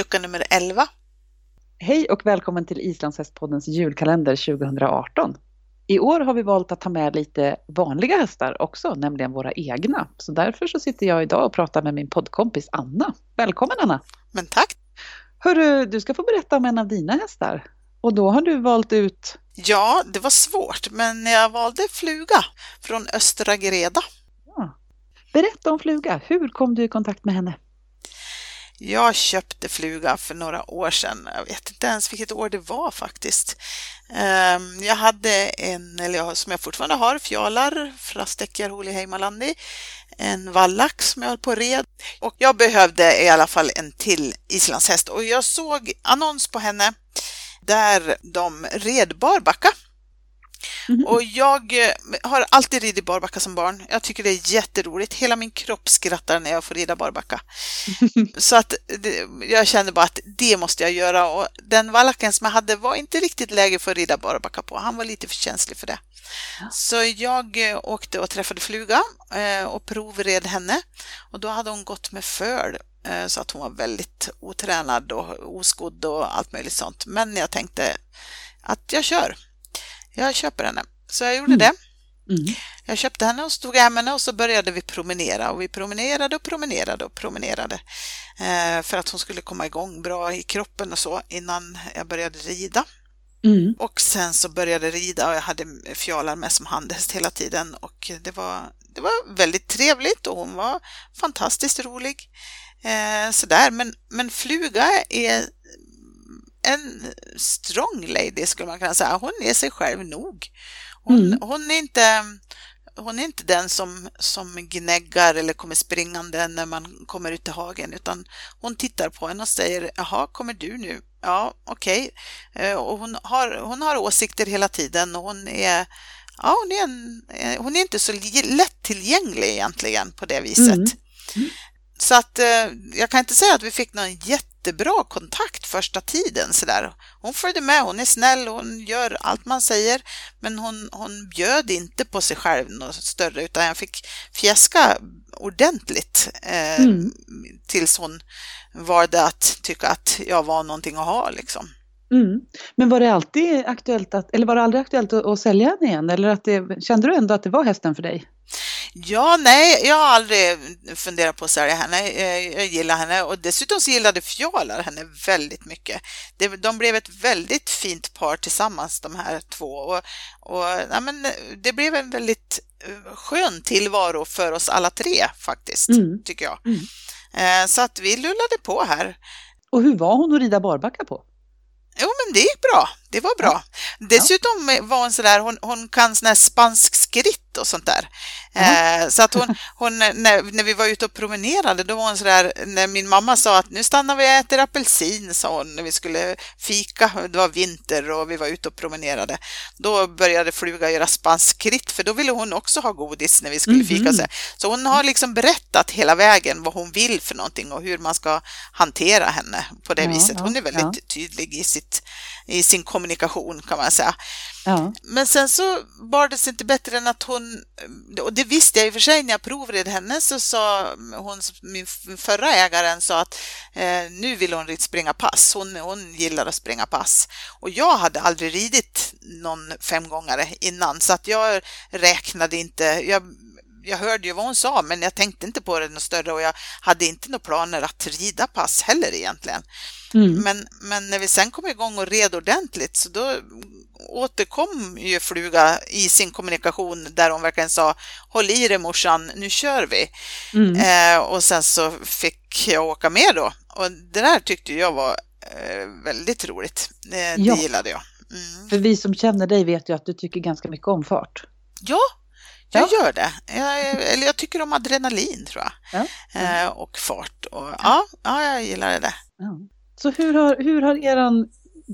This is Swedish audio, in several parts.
lucka nummer 11. Hej och välkommen till Islandshästpoddens julkalender 2018. I år har vi valt att ta med lite vanliga hästar också, nämligen våra egna. Så därför så sitter jag idag och pratar med min poddkompis Anna. Välkommen Anna! Men tack! Hörru, du ska få berätta om en av dina hästar. Och då har du valt ut? Ja, det var svårt, men jag valde Fluga från Östra Greda. Ja. Berätta om Fluga, hur kom du i kontakt med henne? Jag köpte Fluga för några år sedan. Jag vet inte ens vilket år det var faktiskt. Ehm, jag hade en, eller som jag fortfarande har, fjalar, Frastekjar Holi Heimalandi, en vallax som jag höll på red och jag behövde i alla fall en till islandshäst och jag såg annons på henne där de red barbacka Mm. Och jag eh, har alltid ridit barbacka som barn. Jag tycker det är jätteroligt. Hela min kropp skrattar när jag får rida barbacka. Så att det, jag kände bara att det måste jag göra och den vallacken som jag hade var inte riktigt läge för att rida barbacka på. Han var lite för känslig för det. Så jag eh, åkte och träffade Fluga eh, och provred henne och då hade hon gått med föl så att hon var väldigt otränad och oskodd och allt möjligt sånt. Men jag tänkte att jag kör jag köper henne. Så jag gjorde mm. det. Mm. Jag köpte henne och stod hem henne och så började vi promenera och vi promenerade och promenerade och promenerade eh, för att hon skulle komma igång bra i kroppen och så innan jag började rida. Mm. Och sen så började rida och jag hade fjalar med som handhäst hela tiden och det var, det var väldigt trevligt och hon var fantastiskt rolig. Eh, sådär, men, men fluga är en strong lady skulle man kunna säga. Hon är sig själv nog. Hon, mm. hon, är inte hon är inte den som, som gnäggar eller kommer springande när man kommer ut i hagen utan hon tittar på en och säger jaha, kommer du nu? Ja, okej. Okay. Eh, och hon har, hon har åsikter hela tiden och hon är Ja, hon är, en, eh, hon är inte så lättillgänglig egentligen på det viset. Mm. Mm. Så att eh, jag kan inte säga att vi fick någon jätte jättebra kontakt första tiden. Så där. Hon följde med, hon är snäll, hon gör allt man säger, men hon, hon bjöd inte på sig själv något större, utan jag fick fjäska ordentligt eh, mm. tills hon valde att tycka att jag var någonting att ha. Liksom. Mm. Men var det alltid aktuellt att, eller var det aldrig aktuellt att, att sälja henne igen? Eller att det, kände du ändå att det var hästen för dig? Ja, nej, jag har aldrig funderat på att sälja henne. Jag gillar henne och dessutom så gillade Fjalar henne väldigt mycket. De blev ett väldigt fint par tillsammans de här två och, och ja, men det blev en väldigt eh, skön tillvaro för oss alla tre faktiskt, mm. tycker jag. Mm. Eh, så att vi lullade på här. Och hur var hon att rida barbacka på? Jo, men det gick bra. Det var bra. Dessutom var hon sådär, hon, hon kan sån här spansk skritt och sånt där. Eh, så att hon, hon när, när vi var ute och promenerade, då var hon sådär, när min mamma sa att nu stannar vi och äter apelsin, sa hon, när vi skulle fika, det var vinter och vi var ute och promenerade. Då började Fluga göra spansk skritt, för då ville hon också ha godis när vi skulle fika. Mm -hmm. Så hon har liksom berättat hela vägen vad hon vill för någonting och hur man ska hantera henne på det ja, viset. Hon är väldigt ja. tydlig i, sitt, i sin kommunikation kan man säga. Ja. Men sen så var det inte bättre än att hon, och det visste jag i och för sig när jag provred henne, så sa hon, min förra ägaren sa att eh, nu vill hon springa pass. Hon, hon gillar att springa pass. Och jag hade aldrig ridit någon femgångare innan, så att jag räknade inte. Jag, jag hörde ju vad hon sa, men jag tänkte inte på det något större och jag hade inte några planer att rida pass heller egentligen. Mm. Men, men när vi sen kom igång och red ordentligt så då återkom ju Fluga i sin kommunikation där hon verkligen sa Håll i dig morsan, nu kör vi. Mm. Eh, och sen så fick jag åka med då och det där tyckte jag var eh, väldigt roligt. Eh, det ja. gillade jag. Mm. För vi som känner dig vet ju att du tycker ganska mycket om fart. Ja, jag ja. gör det. Jag, eller jag tycker om adrenalin tror jag. Ja. Eh, och fart. Och, ja, ja, jag gillar det. Så hur har, hur har eran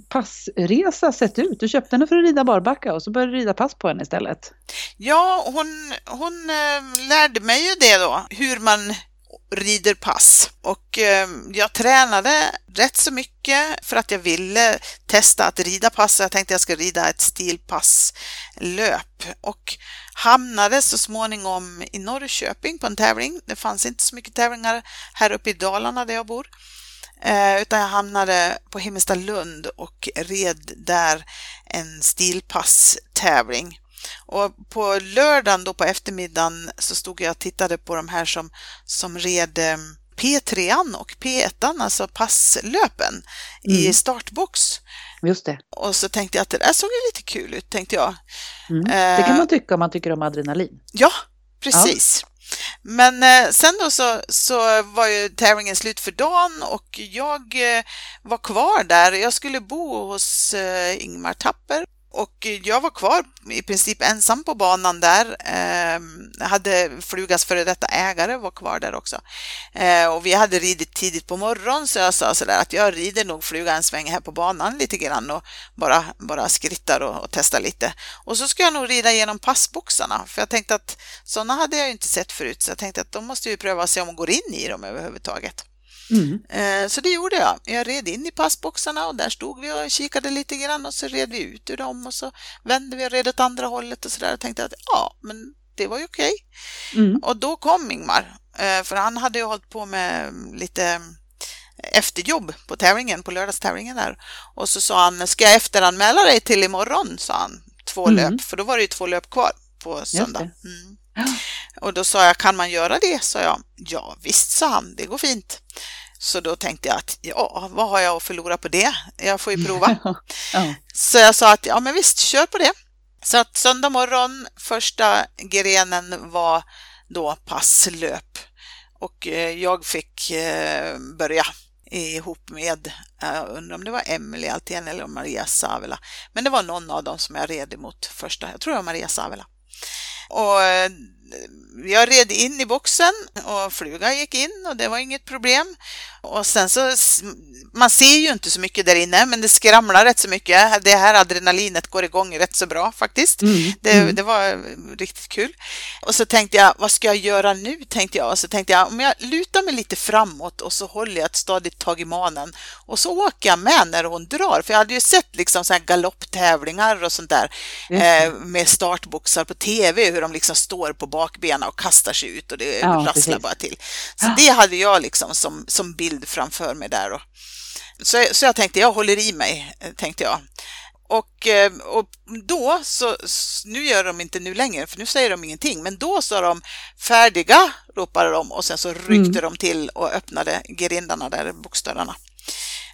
passresa sett ut? Du köpte henne för att rida barbacka och så började du rida pass på henne istället. Ja, hon, hon äh, lärde mig ju det då, hur man rider pass. Och ehm, jag tränade rätt så mycket för att jag ville testa att rida pass. Jag tänkte jag skulle rida ett stilpasslöp och hamnade så småningom i Norrköping på en tävling. Det fanns inte så mycket tävlingar här uppe i Dalarna där jag bor. eh, utan jag hamnade på Himmelstalund och red där en stilpass-tävling. Och på lördagen då på eftermiddagen så stod jag och tittade på de här som, som red eh, P3 och P1, alltså passlöpen mm. i startbox. Just det. Och så tänkte jag att det där såg ju lite kul ut, tänkte jag. Mm. Det kan man tycka om man tycker om adrenalin. Ja, precis. Ja. Men eh, sen då så, så var ju tävlingen slut för dagen och jag eh, var kvar där. Jag skulle bo hos eh, Ingmar Tapper och jag var kvar i princip ensam på banan där. Jag hade Flugas före detta ägare var kvar där också. Eh, och vi hade ridit tidigt på morgonen så jag sa sådär att jag rider nog Fluga en sväng här på banan lite grann och bara, bara skrittar och, och testar lite. Och så ska jag nog rida igenom passboxarna för jag tänkte att sådana hade jag inte sett förut så jag tänkte att de måste ju pröva och se om man går in i dem överhuvudtaget. Mm. Eh, så det gjorde jag. Jag red in i passboxarna och där stod vi och kikade lite grann och så red vi ut ur dem och så vände vi och red åt andra hållet och så där och tänkte att ja, men det var ju okej. Okay. Mm. Och då kom Ingmar, eh, för han hade ju hållit på med lite efterjobb på tävlingen, på lördagstävlingen där. Och så sa han, ska jag efteranmäla dig till imorgon? sa han. Två mm. löp, för då var det ju två löp kvar på söndag. Mm. Och då sa jag, kan man göra det? sa jag. Ja visst, sa han, det går fint. Så då tänkte jag att ja, vad har jag att förlora på det? Jag får ju prova. ja. Så jag sa att ja, men visst, kör på det. Så att söndag morgon, första grenen var då passlöp och eh, jag fick eh, börja ihop med, jag undrar om det var Emelie Altén eller Maria Savela, men det var någon av dem som jag red emot första, jag tror det var Maria Savela. Och eh, jag red in i boxen och flugan gick in och det var inget problem. Och sen så, man ser ju inte så mycket där inne, men det skramlar rätt så mycket. Det här adrenalinet går igång rätt så bra faktiskt. Mm. Det, mm. det, var riktigt kul. Och så tänkte jag, vad ska jag göra nu? Tänkte jag. Och så tänkte jag, om jag lutar mig lite framåt och så håller jag ett stadigt tag i manen och så åker jag med när hon drar. För jag hade ju sett liksom så här galopptävlingar och sånt där eh, med startboxar på tv, hur de liksom står på bakbenen och kastar sig ut och det ja, rasslar precis. bara till. Så det hade jag liksom som, som bild framför mig där. Och, så, så jag tänkte, jag håller i mig, tänkte jag. Och, eh, och då, så, nu gör de inte nu längre, för nu säger de ingenting, men då sa de färdiga, ropade de och sen så ryckte mm. de till och öppnade grindarna där, boxdörrarna.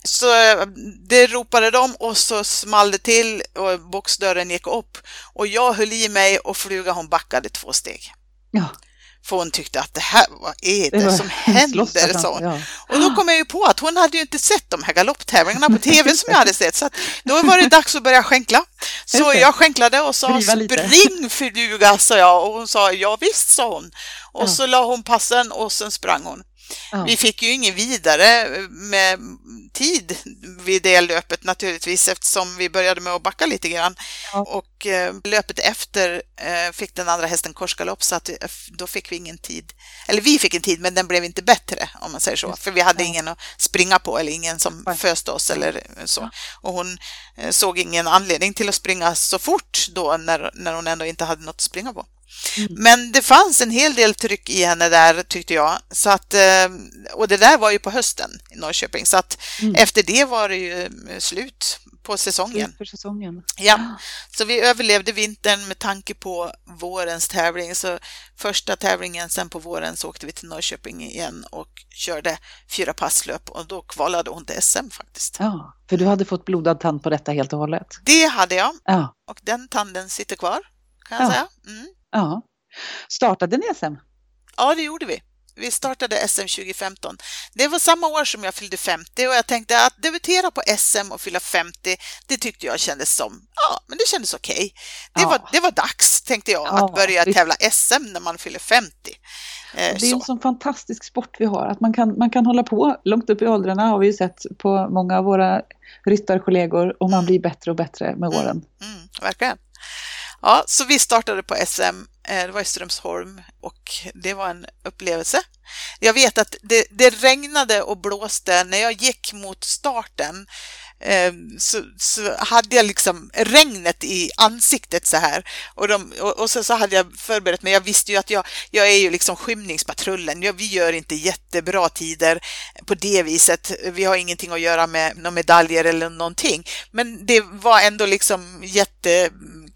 Så eh, det ropade de och så small det till och boxdörren gick upp och jag höll i mig och fluga hon backade två steg. Ja. För hon tyckte att det här, vad är det, det som händer? Så. Ja. Och då kom jag ju på att hon hade ju inte sett de här galopptävlingarna på tv som jag hade sett, så då var det dags att börja skänkla. Så jag skänklade och sa spring fluga, sa jag och hon sa ja visst, sa hon. Och ja. så la hon passen och sen sprang hon. Ja. Vi fick ju ingen vidare med tid vid det löpet naturligtvis eftersom vi började med att backa lite grann. Ja. Och eh, löpet efter eh, fick den andra hästen korsgalopp så att eh, då fick vi ingen tid. Eller vi fick en tid men den blev inte bättre om man säger så. För vi hade ja. ingen att springa på eller ingen som ja. föste oss eller så. Och hon såg ingen anledning till att springa så fort då när, när hon ändå inte hade något att springa på. Mm. Men det fanns en hel del tryck i henne där tyckte jag. Så att, eh, och det där var ju på hösten i Norrköping. Så att mm. efter det var det ju eh, slut på säsongen. Slut säsongen. Ja, så vi överlevde vintern med tanke på vårens tävling. Så första tävlingen sen på våren så åkte vi till Norrköping igen och körde fyra passlöp och då kvalade hon till SM faktiskt. Ja, för du hade fått blodad tand på detta helt och hållet? Det hade jag. Ja. Och den tanden sitter kvar kan jag ja. säga. Mm. Ja. Startade ni SM? Ja, det gjorde vi. Vi startade SM 2015. Det var samma år som jag fyllde 50 och jag tänkte att debutera på SM och fylla 50, det tyckte jag kändes som, ja, men det kändes okej. Okay. Det, ja. var, det var dags, tänkte jag, ja, att börja tävla SM när man fyller 50. Eh, det är så. en sån fantastisk sport vi har, att man kan, man kan hålla på långt upp i åldrarna har vi ju sett på många av våra ryttarkollegor och man mm. blir bättre och bättre med mm. åren. Mm, mm, verkligen. Ja, så vi startade på SM, eh, det var i Strömsholm och det var en upplevelse. Jag vet att det, det regnade och blåste när jag gick mot starten. Eh, så, så hade jag liksom regnet i ansiktet så här. Och, de, och, och så, så hade jag förberett mig. Jag visste ju att jag, jag är ju liksom skymningspatrullen. Jag, vi gör inte jättebra tider på det viset. Vi har ingenting att göra med några medaljer eller någonting. Men det var ändå liksom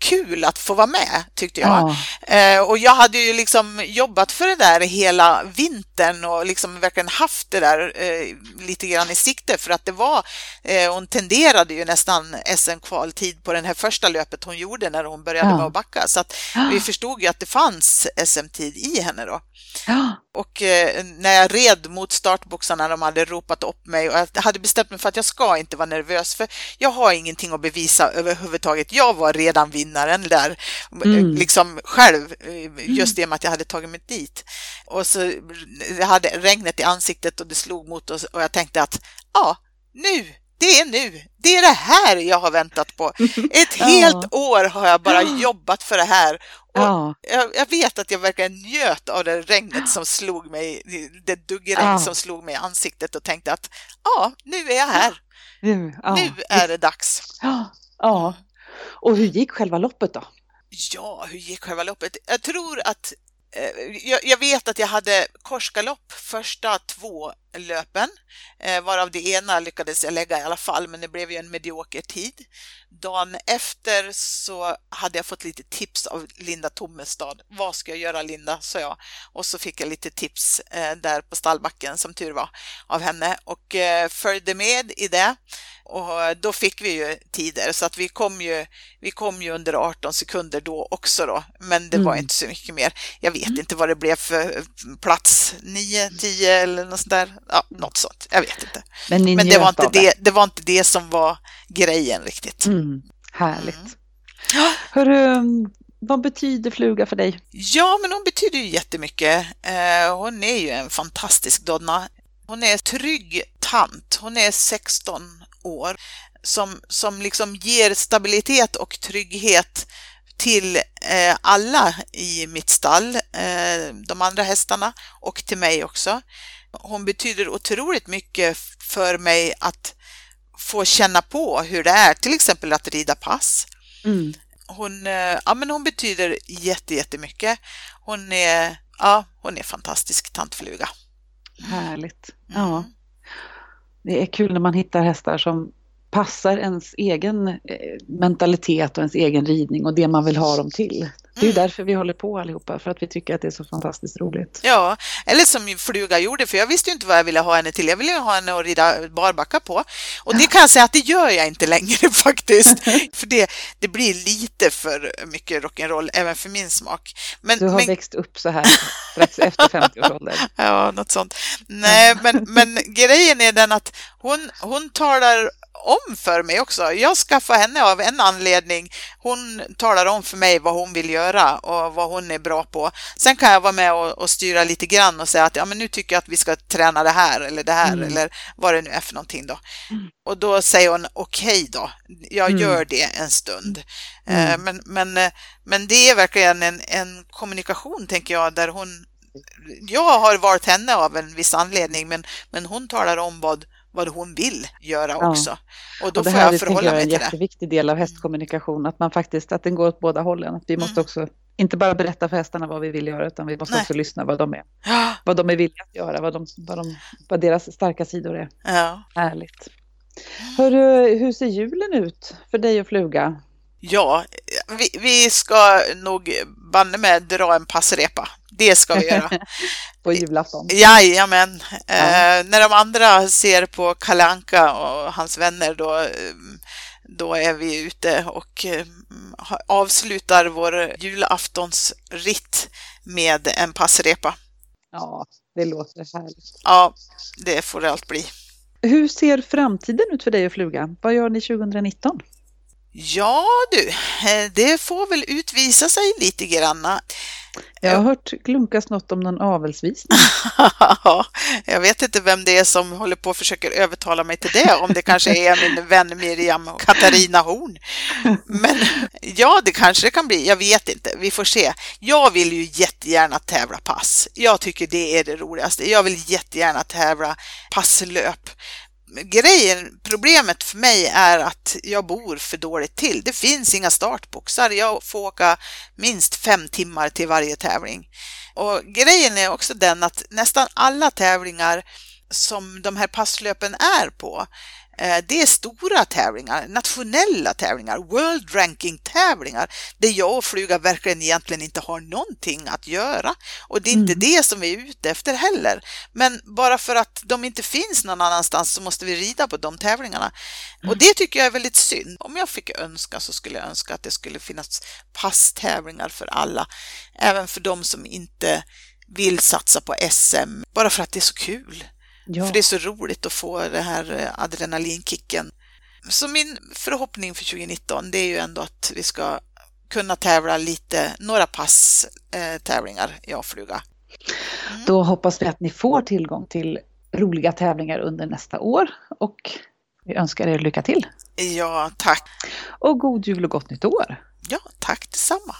jättekul att få vara med tyckte jag. Ja. Eh, och jag hade ju liksom jobbat för det där hela vintern och liksom verkligen haft det där eh, lite grann i sikte för att det var, eh, hon tenderade ju nästan SM-kvaltid på den här första löpet hon gjorde när hon började ja. med att backa så att vi förstod ju att det fanns SM-tid i henne då. Ja. Och eh, när jag red mot startboxarna, de hade ropat upp mig och jag hade bestämt mig för att jag ska inte vara nervös för jag har ingenting att bevisa överhuvudtaget. Jag var redan vinnaren där, mm. liksom själv, eh, just det med att jag hade tagit mig dit. Och så jag hade regnet i ansiktet och det slog mot oss och jag tänkte att ja, nu det är nu, det är det här jag har väntat på. Ett helt ja. år har jag bara jobbat för det här. Och ja. jag, jag, vet att jag verkligen njöt av det regnet som slog mig, det duggregn ja. som slog mig i ansiktet och tänkte att ja, nu är jag här. Nu, nu är det dags. Ja. Och hur gick själva loppet då? Ja, hur gick själva loppet? Jag tror att Eh, jag, vet att jag hade korsgalopp första två löpen, eh, varav det ena lyckades jag lägga i alla fall, men det blev ju en medioker tid. Dagen efter så hade jag fått lite tips av Linda Tommestad. Vad ska jag göra Linda, sa jag. Och så fick jag lite tips eh, där på stallbacken, som tur var, av henne och följde med i det. Och då fick vi ju tider så att vi kom ju, vi kom ju under 18 sekunder då också då, men det mm. var inte så mycket mer. Jag vet mm. inte vad det blev för plats, 9, 10 eller något sånt där. Ja, något sånt, jag vet inte. Men, men det, var inte det, det. var inte det som var grejen riktigt. Mm. Härligt. Mm. Hörru, vad betyder fluga för dig? Ja, men hon betyder ju jättemycket. Eh, hon är ju en fantastisk donna. Hon är trygg tant. Hon är 16 år som, som liksom ger stabilitet och trygghet till eh, alla i mitt stall, eh, de andra hästarna och till mig också. Hon betyder otroligt mycket för mig att få känna på hur det är, till exempel att rida pass. Mm. Hon, eh, ja, men hon betyder jättemycket. Hon är, ja, hon är fantastisk, tant Fluga. Härligt. Ja. Mm. Det är kul när man hittar hästar som passar ens egen eh, mentalitet och ens egen ridning och det man vill ha dem till. Det är mm. därför vi håller på allihopa, för att vi tycker att det är så fantastiskt roligt. Ja, eller som Fluga gjorde, för jag visste ju inte vad jag ville ha henne till. Jag ville ha henne att rida barbacka på. Och det kan jag säga att det gör jag inte längre faktiskt. för det, det blir lite för mycket rock'n'roll, även för min smak. Men, du har men... växt upp så här strax efter 50 års ålder. ja, något sånt. Nej, men, men grejen är den att hon, hon talar om för mig också. Jag skaffade henne av en anledning. Hon talar om för mig vad hon vill göra och vad hon är bra på. Sen kan jag vara med och, och styra lite grann och säga att ja, men nu tycker jag att vi ska träna det här eller det här mm. eller vad det nu är för någonting då. Mm. Och då säger hon okej okay då, jag mm. gör det en stund. Mm. Eh, men, men, eh, men det är verkligen en, en kommunikation tänker jag där hon jag har varit henne av en viss anledning men, men hon talar om vad vad hon vill göra ja. också. Och då och det får jag förhålla mig till det. Det är en jätteviktig del av hästkommunikation, att man faktiskt, att den går åt båda hållen. Att vi måste mm. också inte bara berätta för hästarna vad vi vill göra, utan vi måste Nej. också lyssna vad de är. Vad de är villiga att göra, vad, de, vad, de, vad deras starka sidor är. Ja. Härligt. Hörru, hur ser julen ut för dig och Fluga? Ja, vi, vi ska nog banne med dra en passrepa. Det ska vi göra. på julafton? Jajamän. Ja. Eh, när de andra ser på Kalanka och hans vänner då, då är vi ute och eh, avslutar vår julaftonsritt med en passrepa. Ja, det låter härligt. Ja, det får det allt bli. Hur ser framtiden ut för dig och Fluga? Vad gör ni 2019? Ja du, eh, det får väl utvisa sig lite granna. Jag har hört glunkas något om någon avelsvisning. jag vet inte vem det är som håller på och försöker övertala mig till det, om det kanske är min vän Miriam och Katarina Horn. Men ja, det kanske det kan bli, jag vet inte, vi får se. Jag vill ju jättegärna tävla pass. Jag tycker det är det roligaste. Jag vill jättegärna tävla passlöp grejen, problemet för mig är att jag bor för dåligt till. Det finns inga startboxar. Jag får åka minst fem timmar till varje tävling. Och grejen är också den att nästan alla tävlingar som de här passlöpen är på det är stora tävlingar, nationella tävlingar, World Ranking-tävlingar där jag och Fluga verkligen egentligen inte har någonting att göra. Och det är inte mm. det som vi är ute efter heller. Men bara för att de inte finns någon annanstans så måste vi rida på de tävlingarna. Mm. Och det tycker jag är väldigt synd. Om jag fick önska så skulle jag önska att det skulle finnas passtävlingar för alla, även för de som inte vill satsa på SM, bara för att det är så kul. Ja. För det är så roligt att få den här eh, adrenalinkicken. Så min förhoppning för 2019 det är ju ändå att vi ska kunna tävla lite, några pass eh, tävlingar i A-fluga. Mm. Då hoppas vi att ni får tillgång till roliga tävlingar under nästa år och vi önskar er lycka till. Ja, tack. Och god jul och gott nytt år. Ja, tack detsamma.